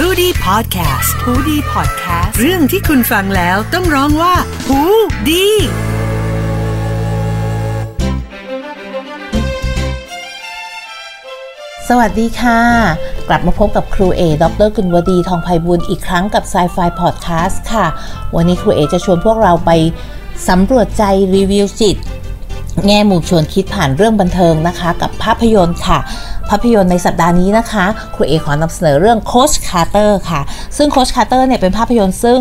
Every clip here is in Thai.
h o ดี้พอดแคสต์ฮูดี้พอดแคสต์เรื่องที่คุณฟังแล้วต้องร้องว่าหูดีสวัสดีค่ะ กลับมาพบกับครูเอดรกุลวดีทองไพบุญอีกครั้งกับ s ซไฟพอดแคสต์ค่ะ วันนี้ครูเอจะชวนพวกเราไปสำรวจใจรีวิวจิต แง่มุมชวนคิดผ่านเรื่องบันเทิงนะคะ กับภาพยนตร์ค่ะ ภาพยนตร์ในสัปดาห์นี้นะคะครูเอขอนำเสนอเรื่อง Coach Carter ค่ะ ซึ่ง Coach Carter เนี่ยเป็นภาพยนตร์ซึ่ง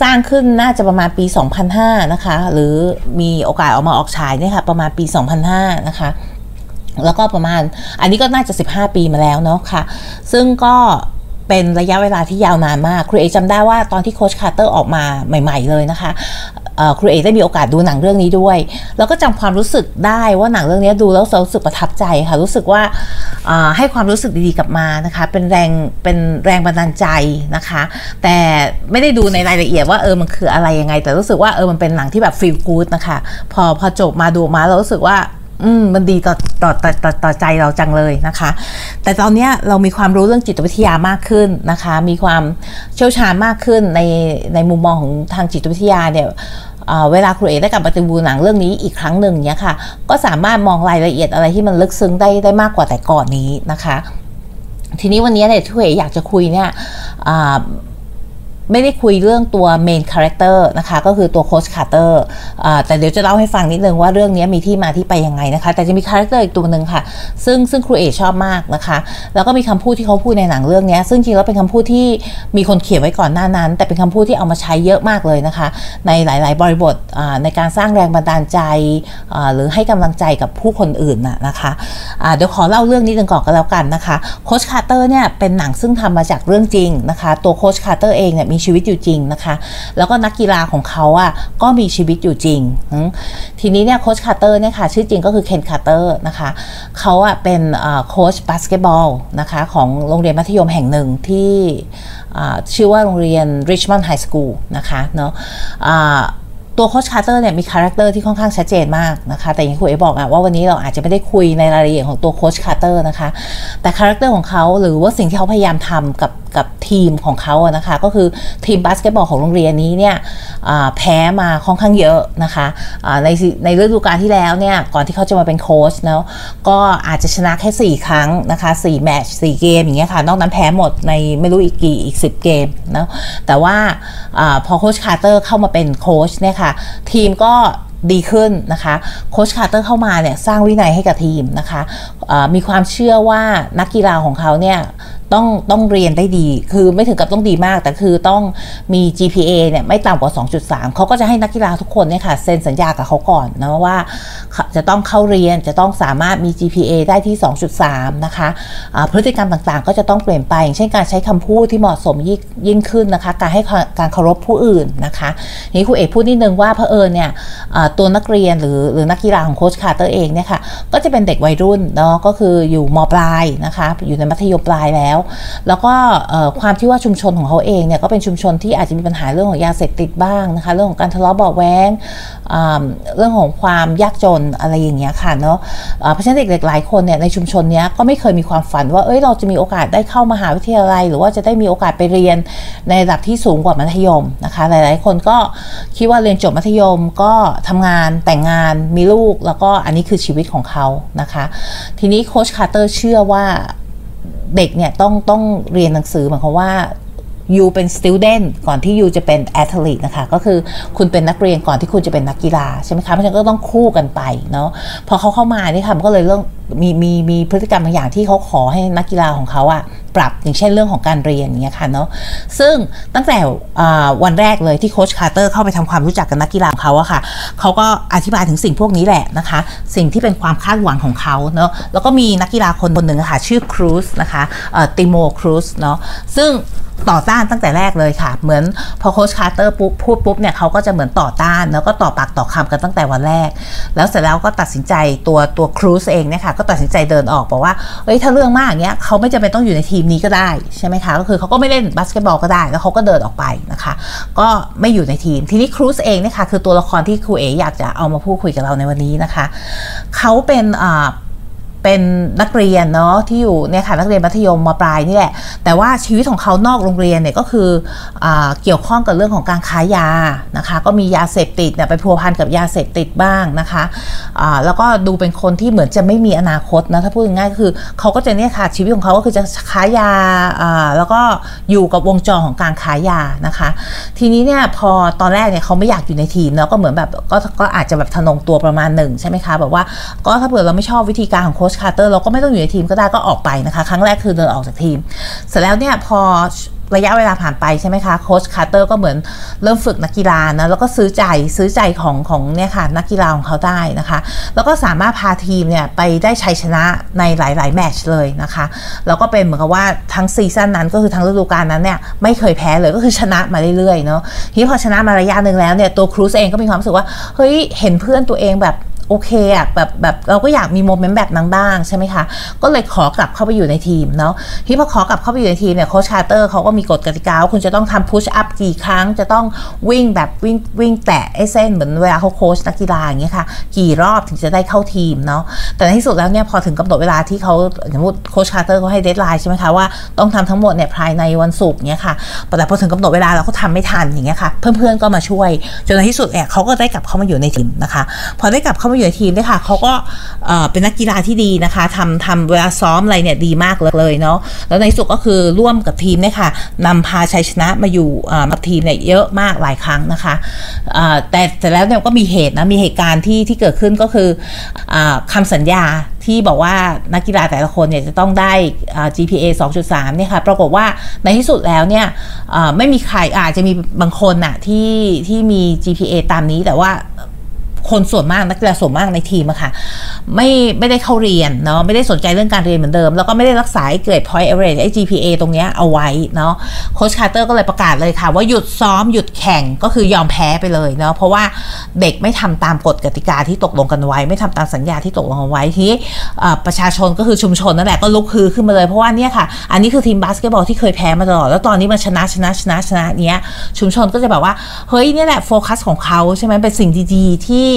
สร้างขึ้นน่าจะประมาณปี 2005 นะคะ หรือมีโอกาสออกมาออกฉายเนี่ยค่ะ ประมาณปี 2005 นะคะแล้วก็ประมาณอันนี้ก็น่าจะ 15 ปีมาแล้วเนาะค่ะ ซึ่งก็เป็นระยะเวลาที่ยาวนานมาก ครูเอจำได้ว่าตอนที่ Coach Carter ออกมาใหม่ ๆ เลยนะคะ ครูเอได้มีโอกาสดูหนังเรื่องนี้ด้วย แล้วก็จำความรู้สึกได้ว่าหนังเรื่องนี้ดูแล้วรู้สึกประทับใจค่ะรู้สึกว่าให้ความรู้สึกดีๆกลับมานะคะเป็นแรงเป็นแรงบันดาลใจนะคะ แต่ไม่ได้ดูในรายละเอียดว่าเออมันคืออะไรยังไง แต่รู้สึกว่าเออมันเป็นหนังที่แบบฟีลกู๊ดนะคะพอพอจบมาดูมาเรารู้สึกว่า อืมมันดีต่อต่อต่อต่อต่อใจเราจังเลยนะคะ แต่ตอนนี้เรามีความรู้เรื่องจิตวิทยามากขึ้นนะคะ มีความเชี่ยวชาญมากขึ้นในในมุมมองของทางจิตวิทยาเนี่ยเวลาครูเอได้กลับมาติดูหนังเรื่องนี้อีกครั้งหนึ่งเนี่ยค่ะ ก็สามารถมองรายละเอียดอะไรที่มันลึกซึ้งได้ได้มากกว่าแต่ก่อนนี้นะคะ ทีนี้วันนี้เนี่ยที่เออยากจะคุยเนี่ย ไม่ได้คุยเรื่องตัว main character นะคะก็คือตัวโค้ชคาร์เตอร์แต่เดี๋ยวจะเล่าให้ฟังนิดนึงว่าเรื่องนี้มีที่มาที่ไปยังไงนะคะ แต่จะมี character อีกตัวหนึ่งค่ะ ซึ่งซึ่งครูเอชอบมากนะคะ แล้วก็มีคำพูดที่เขาพูดในหนังเรื่องนี้ ซึ่งจริงแล้วเป็นคำพูดที่มีคนเขียนไว้ก่อนหน้านั้น แต่เป็นคำพูดที่เอามาใช้เยอะมากเลยนะคะ ในหลาย ๆ บริบทในการสร้างแรงบันดาลใจ หรือให้กำลังใจกับผู้คนอื่นนะคะเดี๋ยวขอเล่าเรื่องนี้นึงก่อนก็แล้วกันนะคะโค้ชคาร์เตอร์เนี่ยเป็นหนังซึ่งทำมาจากเรื่องจริงนะคะตัวโค้ชคาร์เตอร์เองเนี่ยมีชีวิตอยู่จริงนะคะ แล้วก็นักกีฬาของเขาอะก็มีชีวิตอยู่จริง ทีนี้เนี่ยโค้ชคาร์เตอร์เนี่ยค่ะชื่อจริงก็คือเคนคาร์เตอร์นะคะเขาอะเป็นโค้ชบาสเกตบอลนะคะของโรงเรียนมัธยมแห่งหนึ่งที่ชื่อว่าโรงเรียน Richmond High School นะคะเนาะ ตัวโค้ชคาร์เตอร์เนี่ยมี character ที่ค่อนข้างชัดเจนมากนะคะ แต่อย่างครูเอบอกอะว่าวันนี้เราอาจจะไม่ได้คุยในรายละเอียดของตัวโค้ชคาร์เตอร์นะคะ แต่ character ของเขาหรือว่าสิ่งที่เขาพยายามทำกับกับทีมของเขาอะนะคะ ก็คือทีมบาสเกตบอลของโรงเรียนนี้เนี่ยแพ้มาค่อนข้างเยอะนะคะในในฤดูกาลที่แล้วเนี่ยก่อนที่เขาจะมาเป็นโค้ชเนาะก็อาจจะชนะแค่ 4 ครั้งนะคะ4แมตช์4เกมอย่างเงี้ยค่ะนอกนั้นแพ้หมดในไม่รู้อีกกี่อีก 10 เกมนะแต่ว่าพอโค้ชคาร์เตอร์เข้ามาเป็นโค้ชเนี่ยค่ะทีมก็ดีขึ้นนะคะโค้ชคาร์เตอร์เข้ามาเนี่ยสร้างวินัยให้กับทีมนะคะมีความเชื่อว่านักกีฬาของเขาเนี่ย ต้องต้องเรียนได้ดี คือไม่ถึงกับต้องดีมาก แต่คือต้องมี GPA เนี่ยไม่ต่ำกว่า 2.3 เขาก็จะให้นักกีฬาทุกคนเนี่ยค่ะเซ็นสัญญากับเขาก่อนนะว่าจะต้องเข้าเรียนจะต้องสามารถมี GPA ได้ที่ 2.3 นะคะพฤติกรรมต่างๆ ก็จะต้องเปลี่ยนไปอย่างเช่นการใช้คำพูดที่เหมาะสมยิ่งยิ่งขึ้นนะคะ การให้การเคารพผู้อื่นนะคะนี่ครูเอพูดนิดนึงว่าเพอเอิญเนี่ยตัวนักเรียนหรือหรือนักกีฬาของโค้ชคาร์เตอร์เองเนี่ยค่ะก็จะเป็นเด็กวัยรุ่นเนาะก็คืออยู่มปลายนะคะอยู่ในมัธยมปลายแล้วแล้วก็ความที่ว่าชุมชนของเขาเองเนี่ยก็เป็นชุมชนที่อาจจะมีปัญหาเรื่องของยาเสพติดบ้างนะคะ เรื่องของการทะเลาะเบาแวงเรื่องของความยากจนอะไรอย่างเงี้ยค่ะเนาะเพราะฉะนั้นเด็กๆหลายคนเนี่ยในชุมชนเนี้ยก็ไม่เคยมีความฝันว่าเอ้ยเราจะมีโอกาสได้เข้ามหาวิทยาลัย หรือว่าจะได้มีโอกาสไปเรียนในระดับที่สูงกว่ามัธยมนะคะ หลาย ๆ คนก็คิดว่าเรียนจบมัธยมก็ทำงานแต่งงานมีลูก แล้วก็อันนี้คือชีวิตของเขานะคะ ทีนี้โค้ชคาร์เตอร์เชื่อว่า เด็กเนี่ยต้องต้องเรียนหนังสือหมายความว่า you เป็น student ก่อนที่ you จะเป็น athlete นะคะ ก็คือคุณเป็นนักเรียนก่อนที่คุณจะเป็นนักกีฬาใช่ไหมคะเพราะฉะนั้นก็ต้องคู่กันไปเนาะพอเขาเข้ามานี่ค่ะมันก็เลยเรื่องมีมีมีพฤติกรรมบางอย่างที่เขาขอให้นักกีฬาของเขาอะปรับอย่างเช่นเรื่องของการเรียนอย่างเงี้ยค่ะเนาะซึ่งตั้งแต่วันแรกเลยที่โค้ชคาร์เตอร์เข้าไปทำความรู้จักกับนักกีฬาของเขาอะค่ะเขาก็อธิบายถึงสิ่งพวกนี้แหละนะคะ สิ่งที่เป็นความคาดหวังของเขาเนาะแล้วก็มีนักกีฬาคนคนหนึ่งค่ะชื่อครูซนะคะติโมครูซเนาะซึ่ง ต่อต้านตั้งแต่แรกเลยค่ะ เหมือนพอโค้ชคาร์เตอร์ปุ๊บพูดปุ๊บเนี่ยเขาก็จะเหมือนต่อต้าน แล้วก็ต่อปากต่อคำกันตั้งแต่วันแรก แล้วเสร็จแล้วก็ตัดสินใจตัวตัวครูซเองเนี่ยค่ะก็ตัดสินใจเดินออกบอกว่าเอ้ยถ้าเรื่องมากเนี้ยเขาไม่จำเป็นต้องอยู่ในทีมนี้ก็ได้ใช่ไหมคะก็คือเขาก็ไม่เล่นบาสเกตบอลก็ได้แล้วเขาก็เดินออกไปนะคะ ก็ไม่อยู่ในทีมทีนี้ครูสเองเนี่ยค่ะคือตัวละครที่ครูเออยากจะเอามาพูดคุยกับเราในวันนี้นะคะเขาเป็นอ่า เป็นนักเรียนเนาะที่อยู่เนี่ยค่ะนักเรียนมัธยมมาปลายนี่แหละแต่ว่าชีวิตของเขานอกโรงเรียนเนี่ยก็คืออเกี่ยวข้องกับเรื่องของการค้ายานะคะก็มียาเสพติดเนี่ยไปพัวพันกับยาเสพติดบ้างนะคะะแล้วก็ดูเป็นคนที่เหมือนจะไม่มีอนาคตนะถ้าพูดง่ายก็คือเขาก็จะเนี่ยค่ะชีวิตของเขาก็คือจะค้ายาแล้วก็อยู่กับวงจรของการค้ายานะคะ ทีนี้เนี่ยพอตอนแรกเนี่ยเขาไม่อยากอยู่ในทีมเนาะก็เหมือนแบบก็ก็อาจจะแบบทนงตัวประมาณหนึ่งใช่ไหมคะแบบว่าก็ถ้าเผื่อเราไม่ชอบวิธีการของโค้ชคาร์เตอร์เราก็ไม่ต้องอยู่ในทีมก็ได้ก็ออกไปนะคะ ครั้งแรกคือเดินออกจากทีม เสร็จแล้วเนี่ยพอระยะเวลาผ่านไปใช่ไหมคะโค้ชคาร์เตอร์ก็เหมือนเริ่มฝึกนักกีฬานะแล้วก็ซื้อใจซื้อใจของของเนี่ยค่ะนักกีฬาของเขาได้นะคะ แล้วก็สามารถพาทีมเนี่ยไปได้ชัยชนะในหลาย ๆ แมตช์เลยนะคะแล้วก็เป็นเหมือนกับว่าทั้ง season นั้นก็คือทั้งฤดูกาลนั้นเนี่ยไม่เคยแพ้เลยก็คือชนะมาเรื่อย ๆ เนาะทีนี้พอชนะมาระยะหนึ่งแล้วเนี่ยตัวครูซเองก็มีความรู้สึกว่าเฮ้ยเห็นเพื่อนตัวเองแบบ โอเคอะแบบแบบเราก็อยากมี moment แบบนั้นบ้างใช่ไหมคะ ก็เลยขอกลับเข้าไปอยู่ในทีมเนาะที่พอขอกลับเข้าไปอยู่ในทีมเนี่ยโค้ชคาร์เตอร์เขาก็มีกฎกติกาว่าคุณจะต้องทำ push up กี่ครั้ง จะต้องวิ่งแบบวิ่งวิ่งแตะไอ้เส้นเหมือนเวลาเขาโค้ชนักกีฬาอย่างเงี้ยค่ะ กี่รอบถึงจะได้เข้าทีมเนาะแต่ในที่สุดแล้วเนี่ยพอถึงกำหนดเวลาที่เขาสมมติโค้ชคาร์เตอร์เขาให้ deadline ใช่ไหมคะว่าต้องทำทั้งหมดเนี่ยภายในวันศุกร์เนี่ยค่ะแต่พอถึงกำหนดเวลาเขาก็ทำไม่ทันอย่างเงี้ยค่ะเพื่อนๆก็มาช่วยจนในที่สุดเนี่ยเขาก็ได้กลับเข้ามาอยู่ในทีมนะคะ พอได้กลับเข้ามาอยู่ในทีมเนี่ยค่ะเขาก็เป็นนักกีฬาที่ดีนะคะทำทำเวลาซ้อมอะไรเนี่ยดีมากเลยเนาะแล้วในสุดก็คือร่วมกับทีมเนี่ยค่ะนำพาชัยชนะมาอยู่มาทีมเนี่ยเยอะมากหลายครั้งนะคะแต่แต่แล้วเนี่ยก็มีเหตุนะมีเหตุการณ์ที่ที่เกิดขึ้นก็คืออคำสัญญาที่บอกว่านักกีฬาแต่ละคนเนี่ยจะต้องได้ GPA 2.3 เนี่ยค่ะ ปรากฏว่าในที่สุดแล้วเนี่ยไม่มีใครอาจจะมีบางคนอะที่ที่มี GPA ตามนี้แต่ว่า คนส่วนมากนักกีฬาส่วนมากในทีมอะค่ะไม่ไม่ได้เข้าเรียนเนาะไม่ได้สนใจเรื่องการเรียนเหมือนเดิม แล้วก็ไม่ได้รักษาเกรด point average ไอ้ GPA ตรงเนี้ยเอาไว้เนาะโค้ชคาร์เตอร์ก็เลยประกาศเลยค่ะ ว่าหยุดซ้อมหยุดแข่งก็คือยอมแพ้ไปเลยเนาะเพราะว่าเด็กไม่ทำตามกฎกติกาที่ตกลงกันไว้ ไม่ทำตามสัญญาที่ตกลงกันไว้ที่ประชาชนก็คือชุมชนนั่นแหละก็ลุกคือขึ้นมาเลยเพราะว่าเนี่ยค่ะอันนี้คือทีมบาสเกตบอลที่เคยแพ้มาตลอดแล้วตอนนี้มาชนะชนะชนะชนะเนี้ยชุมชนก็จะแบบว่าเฮ้ยนี่แหละโฟกัสของเขาใช่ไหมเป็นสิ่งดีๆที่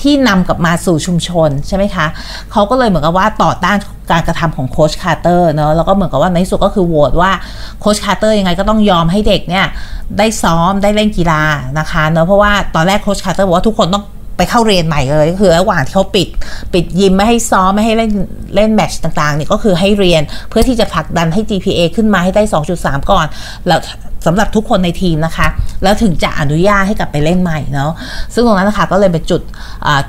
ที่นำกลับมาสู่ชุมชนใช่ไหมคะเขาก็เลยเหมือนกับว่าต่อต้านการกระทำของโค้ชคาร์เตอร์เนาะแล้วก็เหมือนกับว่าในสุดก็คือโหวตว่าโค้ชคาร์เตอร์ยังไงก็ต้องยอมให้เด็กเนี่ยได้ซ้อมได้เล่นกีฬานะคะเนาะเพราะว่าตอนแรกโค้ชคาร์เตอร์บอกว่าทุกคนต้อง ไปเข้าเรียนใหม่เลยก็คือระหว่างที่เขาปิด ปิดยิมไม่ให้ซ้อมไม่ให้เล่นเล่นแมตช์ต่างๆเนี่ยก็คือให้เรียนเพื่อที่จะผลักดันให้ GPA ขึ้นมาให้ได้ 2.3 ก่อน แล้วสำหรับทุกคนในทีมนะคะ แล้วถึงจะอนุญาตให้กลับไปเล่นใหม่เนาะซึ่งตรงนั้นนะคะก็เลยเป็นจุด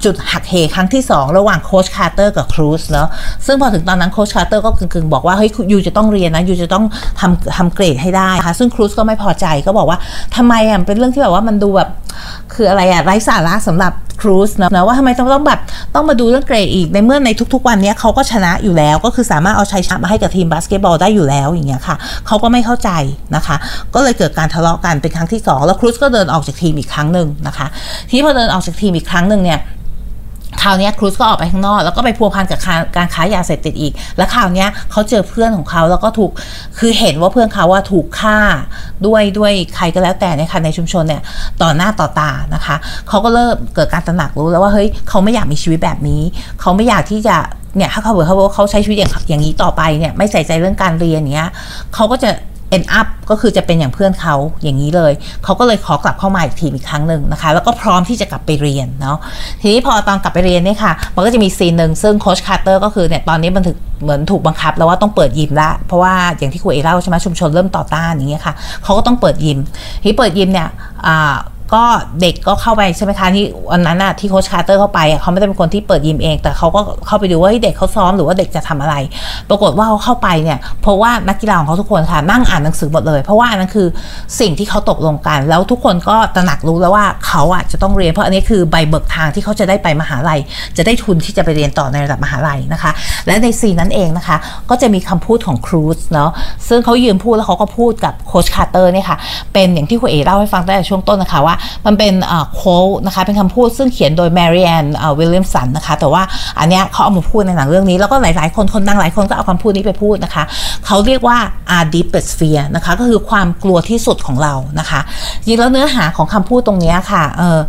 จุดหักเหครั้งที่ 2 ระหว่างโค้ชคาร์เตอร์กับครูซเนาะซึ่งพอถึงตอนนั้นโค้ชคาร์เตอร์ก็กึ่งๆบอกว่าเฮ้ย you จะต้องเรียนนะ you จะต้องทำทำเกรดให้ได้นะคะซึ่งครูซก็ไม่พอใจก็บอกว่าทำไมอะเป็นเรื่องที่แบบว่ามันดูแบบ คืออะไรอะไร้สาระสำหรับครูซนะว่าทำไมต้องต้องแบบต้องมาดูเรื่องเกรดอีกในเมื่อในทุกๆ วันนี้เขาก็ชนะอยู่แล้ว ก็คือสามารถเอาชัยชนะมาให้กับทีมบาสเกตบอลได้อยู่แล้วอย่างเงี้ยค่ะเขาก็ไม่เข้าใจนะคะ ก็เลยเกิดการทะเลาะกันเป็นครั้งที่ 2 แล้วครูซก็เดินออกจากทีมอีกครั้งหนึ่งนะคะ ที่พอเดินออกจากทีมอีกครั้งหนึ่งเนี่ย คราวนี้ครูซก็ออกไปข้างนอก แล้วก็ไปพัวพันกับการค้ายาเสพติดอีก แล้วคราวนี้เขาเจอเพื่อนของเขาแล้วก็ถูกคือเห็นว่าเพื่อนเขาว่าถูกฆ่าด้วยด้วยใครก็แล้วแต่ในค่ะในชุมชนเนี่ยต่อหน้าต่อตานะคะเขาก็เริ่มเกิดการตระหนักรู้แล้วว่าเฮ้ยเขาไม่อยากมีชีวิตแบบนี้ เขาไม่อยากที่จะเนี่ยถ้าเขาเบื่อเขาเขาใช้ชีวิตอย่างอย่างนี้ต่อไปเนี่ยไม่ใส่ใจเรื่องการเรียนเนี้ยเขาก็จะ end up ก็คือจะเป็นอย่างเพื่อนเขาอย่างนี้เลย เขาก็เลยขอกลับเข้ามาอีกทีอีกครั้งหนึ่งนะคะ แล้วก็พร้อมที่จะกลับไปเรียนเนาะทีนี้พอตอนกลับไปเรียนเนี่ยค่ะมันก็จะมี scene หนึ่งซึ่งโค้ชคาร์เตอร์ก็คือเนี่ยตอนนี้มันถึงเหมือนถูกบังคับแล้วว่าต้องเปิดยิมละเพราะว่าอย่างที่คุณเอเล่าใช่ไหมชุมชนเริ่มต่อต้านอย่างเงี้ยค่ะเขาก็ต้องเปิดยิมที่เปิดยิมเนี่ย ก็เด็กก็เข้าไปใช่ไหมคะที่วันนั้นอะที่โค้ชคาร์เตอร์เข้าไปอะเขาไม่ได้เป็นคนที่เปิดยิมเอง แต่เขาก็เข้าไปดูว่าเด็กเขาซ้อมหรือว่าเด็กจะทำอะไร ปรากฏว่าเขาเข้าไปเนี่ยเพราะว่านักกีฬาของเขาทุกคนค่ะนั่งอ่านหนังสือหมดเลย เพราะว่านั่นคือสิ่งที่เขาตกลงกัน แล้วทุกคนก็ตระหนักรู้แล้วว่าเขาอะจะต้องเรียนเพราะอันนี้คือใบเบิกทางที่เขาจะได้ไปมหาลัย จะได้ทุนที่จะไปเรียนต่อในระดับมหาลัยนะคะ และใน scene นั้นเองนะคะ ก็จะมีคำพูดของครูซเนาะซึ่งเขายืนพูดแล้วเขาก็พูดกับโค้ชคาร์เตอร์เนี่ยค่ะเป็นอย่างที่คุณเอเล่าให้ฟังตั้งแต่ช่วงต้นนะคะว่ามันเป็น quote นะคะเป็นคำพูดซึ่งเขียนโดยแมรี่แอนวิลเลียมสันนะคะแต่ว่าอันเนี้ยเขาเอามาพูดในหนังเรื่องนี้ แล้วก็หลายๆ คนคนดังหลายคนก็เอาคำพูดนี้ไปพูดนะคะเขาเรียกว่า our deepest fear นะคะก็คือความกลัวที่สุดของเรานะคะจริงแล้วเนื้อหาของคำพูดตรงนี้ค่ะเออ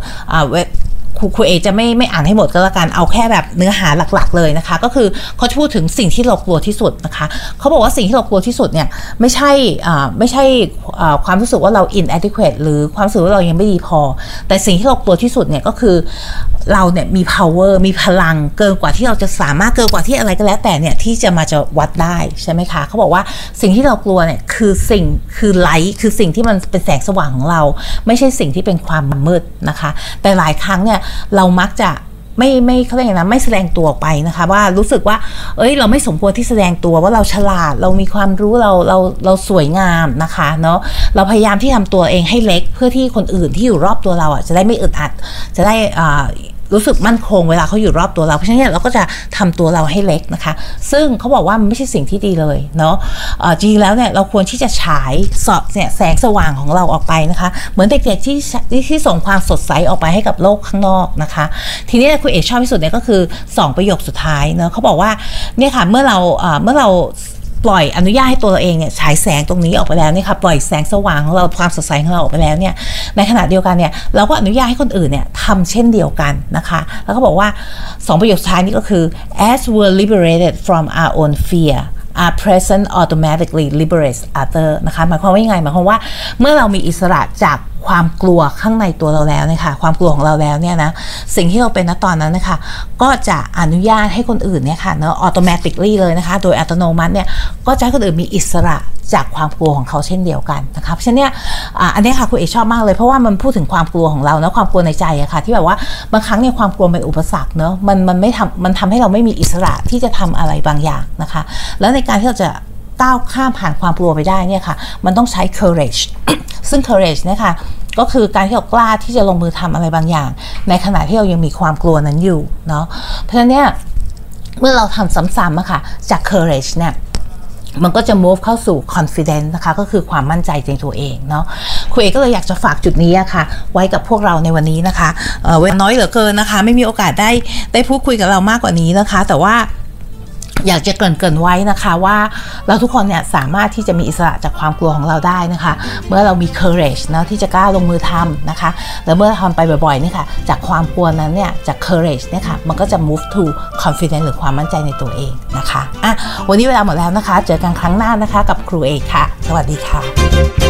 ครูครูเอจะไม่ไม่อ่านให้หมดก็แล้วกันเอาแค่แบบเนื้อหาหลักๆ เลยนะคะ ก็คือเขาจะพูดถึงสิ่งที่เรากลัวที่สุดนะคะเขาบอกว่าสิ่งที่เรากลัวที่สุดเนี่ยไม่ใช่อ่าไม่ใช่ความรู้สึกว่าเรา inadequate หรือความรู้สึกว่าเรายังไม่ดีพอ แต่สิ่งที่เรากลัวที่สุดเนี่ยก็คือ เราเนี่ยมี power มีพลังเกินกว่าที่เราจะสามารถเกินกว่าที่อะไรก็แล้วแต่เนี่ยที่จะมาจะวัดได้ใช่ไหมคะเขาบอกว่าสิ่งที่เรากลัวเนี่ยคือสิ่งคือไลท์คือสิ่งที่มันเป็นแสงสว่างของเรา ไม่ใช่สิ่งที่เป็นความมืดนะคะ แต่หลายครั้งเนี่ยเรามักจะไม่ไม่เขาเรียกไงนะไม่แสดงตัวออกไปนะคะว่ารู้สึกว่า เอ้ย เราไม่สมควรที่แสดงตัวว่าเราฉลาด เรามีความรู้เราเราเราสวยงามนะคะเนาะเราพยายามที่ทำตัวเองให้เล็กเพื่อที่คนอื่นที่อยู่รอบตัวเราอะจะได้ไม่อึดอัดจะได้อ่า รู้สึกมั่นคงเวลาเขาอยู่รอบตัวเรา เพราะฉะนั้นเราก็จะทำตัวเราให้เล็กนะคะ ซึ่งเขาบอกว่ามันไม่ใช่สิ่งที่ดีเลยเนาะจริงๆแล้วเนี่ยเราควรที่จะฉายสอดเนี่ยแสงสว่างของเราออกไปนะคะ เหมือนเด็กๆที่ที่ที่ส่งความสดใสออกไปให้กับโลกข้างนอกนะคะ ทีนี้คุณเอกชอบที่สุดเนี่ยก็คือ 2 ประโยคสุดท้ายเนาะเขาบอกว่าเนี่ยค่ะเมื่อเราเมื่อเรา ปล่อยอนุญาตให้ตัวเราเองเนี่ยฉายแสงตรงนี้ออกไปแล้วเนี่ยค่ะปล่อยแสงสว่างของเราความสดใสของเราออกไปแล้วเนี่ยในขณะเดียวกันเนี่ยเราก็อนุญาตให้คนอื่นเนี่ยทำเช่นเดียวกันนะคะแล้วก็บอกว่า 2 ประโยคสุดท้ายนี้ก็คือ as we're liberated from our own fear are present automatically liberates other นะคะหมายความว่ายังไงหมายความว่าเมื่อเรามีอิสระจากความกลัวข้างในตัวเราแล้วนะคะความกลัวของเราแล้วเนี่ยนะสิ่งที่เราเป็นณตอนนั้นนะคะก็จะอนุญาตให้คนอื่นเนี่ยค่ะเนาะ automatically เลยนะคะโดยอัตโนมัติเนี่ยก็จะให้คนอื่นมีอิสระจากความกลัวของเขาเช่นเดียวกันนะคะเพราะฉะนั้นเนี่ย อันนี้ค่ะคุณเอกชอบมากเลยเพราะว่ามันพูดถึงความกลัวของเรานะความกลัวในใจอะค่ะ ที่แบบว่าบางครั้งเนี่ยความกลัวเป็นอุปสรรคเนาะมันมันไม่ทำมันทำให้เราไม่มีอิสระที่จะทำอะไรบางอย่างนะคะ แล้วในการที่เราจะก้าวข้ามผ่านความกลัวไปได้เนี่ยค่ะ มันต้องใช้ courage ซึ่ง courage นี่ยค่ะก็คือการที่เรากล้าที่จะลงมือทำอะไรบางอย่าง ในขณะที่เรายังมีความกลัวนั้นอยู่เนาะเพราะฉะนั้นเนี่ยเมื่อเราทำซ้ำๆอะค่ะจาก courage เนี่ย มันก็จะ move เข้าสู่ confidence นะคะ ก็คือความมั่นใจในตัวเองเนาะคุยเอกก็เลยอยากจะฝากจุดนี้อะค่ะ ไว้กับพวกเราในวันนี้นะคะเออเวลาน้อยเหลือเกินนะคะ ไม่มีโอกาสได้ได้พูดคุยกับเรามากกว่านี้นะคะ แต่ว่า อยากจะเกริ่นๆไว้นะคะว่าเราทุกคนเนี่ยสามารถที่จะมีอิสระจากความกลัวของเราได้นะคะ เมื่อเรามี courage นะที่จะกล้าลงมือทำนะคะ แล้วเมื่อทำไปบ่อยๆนี่ค่ะจากความกลัวนั้นเนี่ยจาก courage เนี่ยค่ะมันก็จะ move to confidence หรือความมั่นใจในตัวเองนะคะอะวันนี้เวลาหมดแล้วนะคะ เจอกันครั้งหน้านะคะกับครูเอกค่ะ สวัสดีค่ะ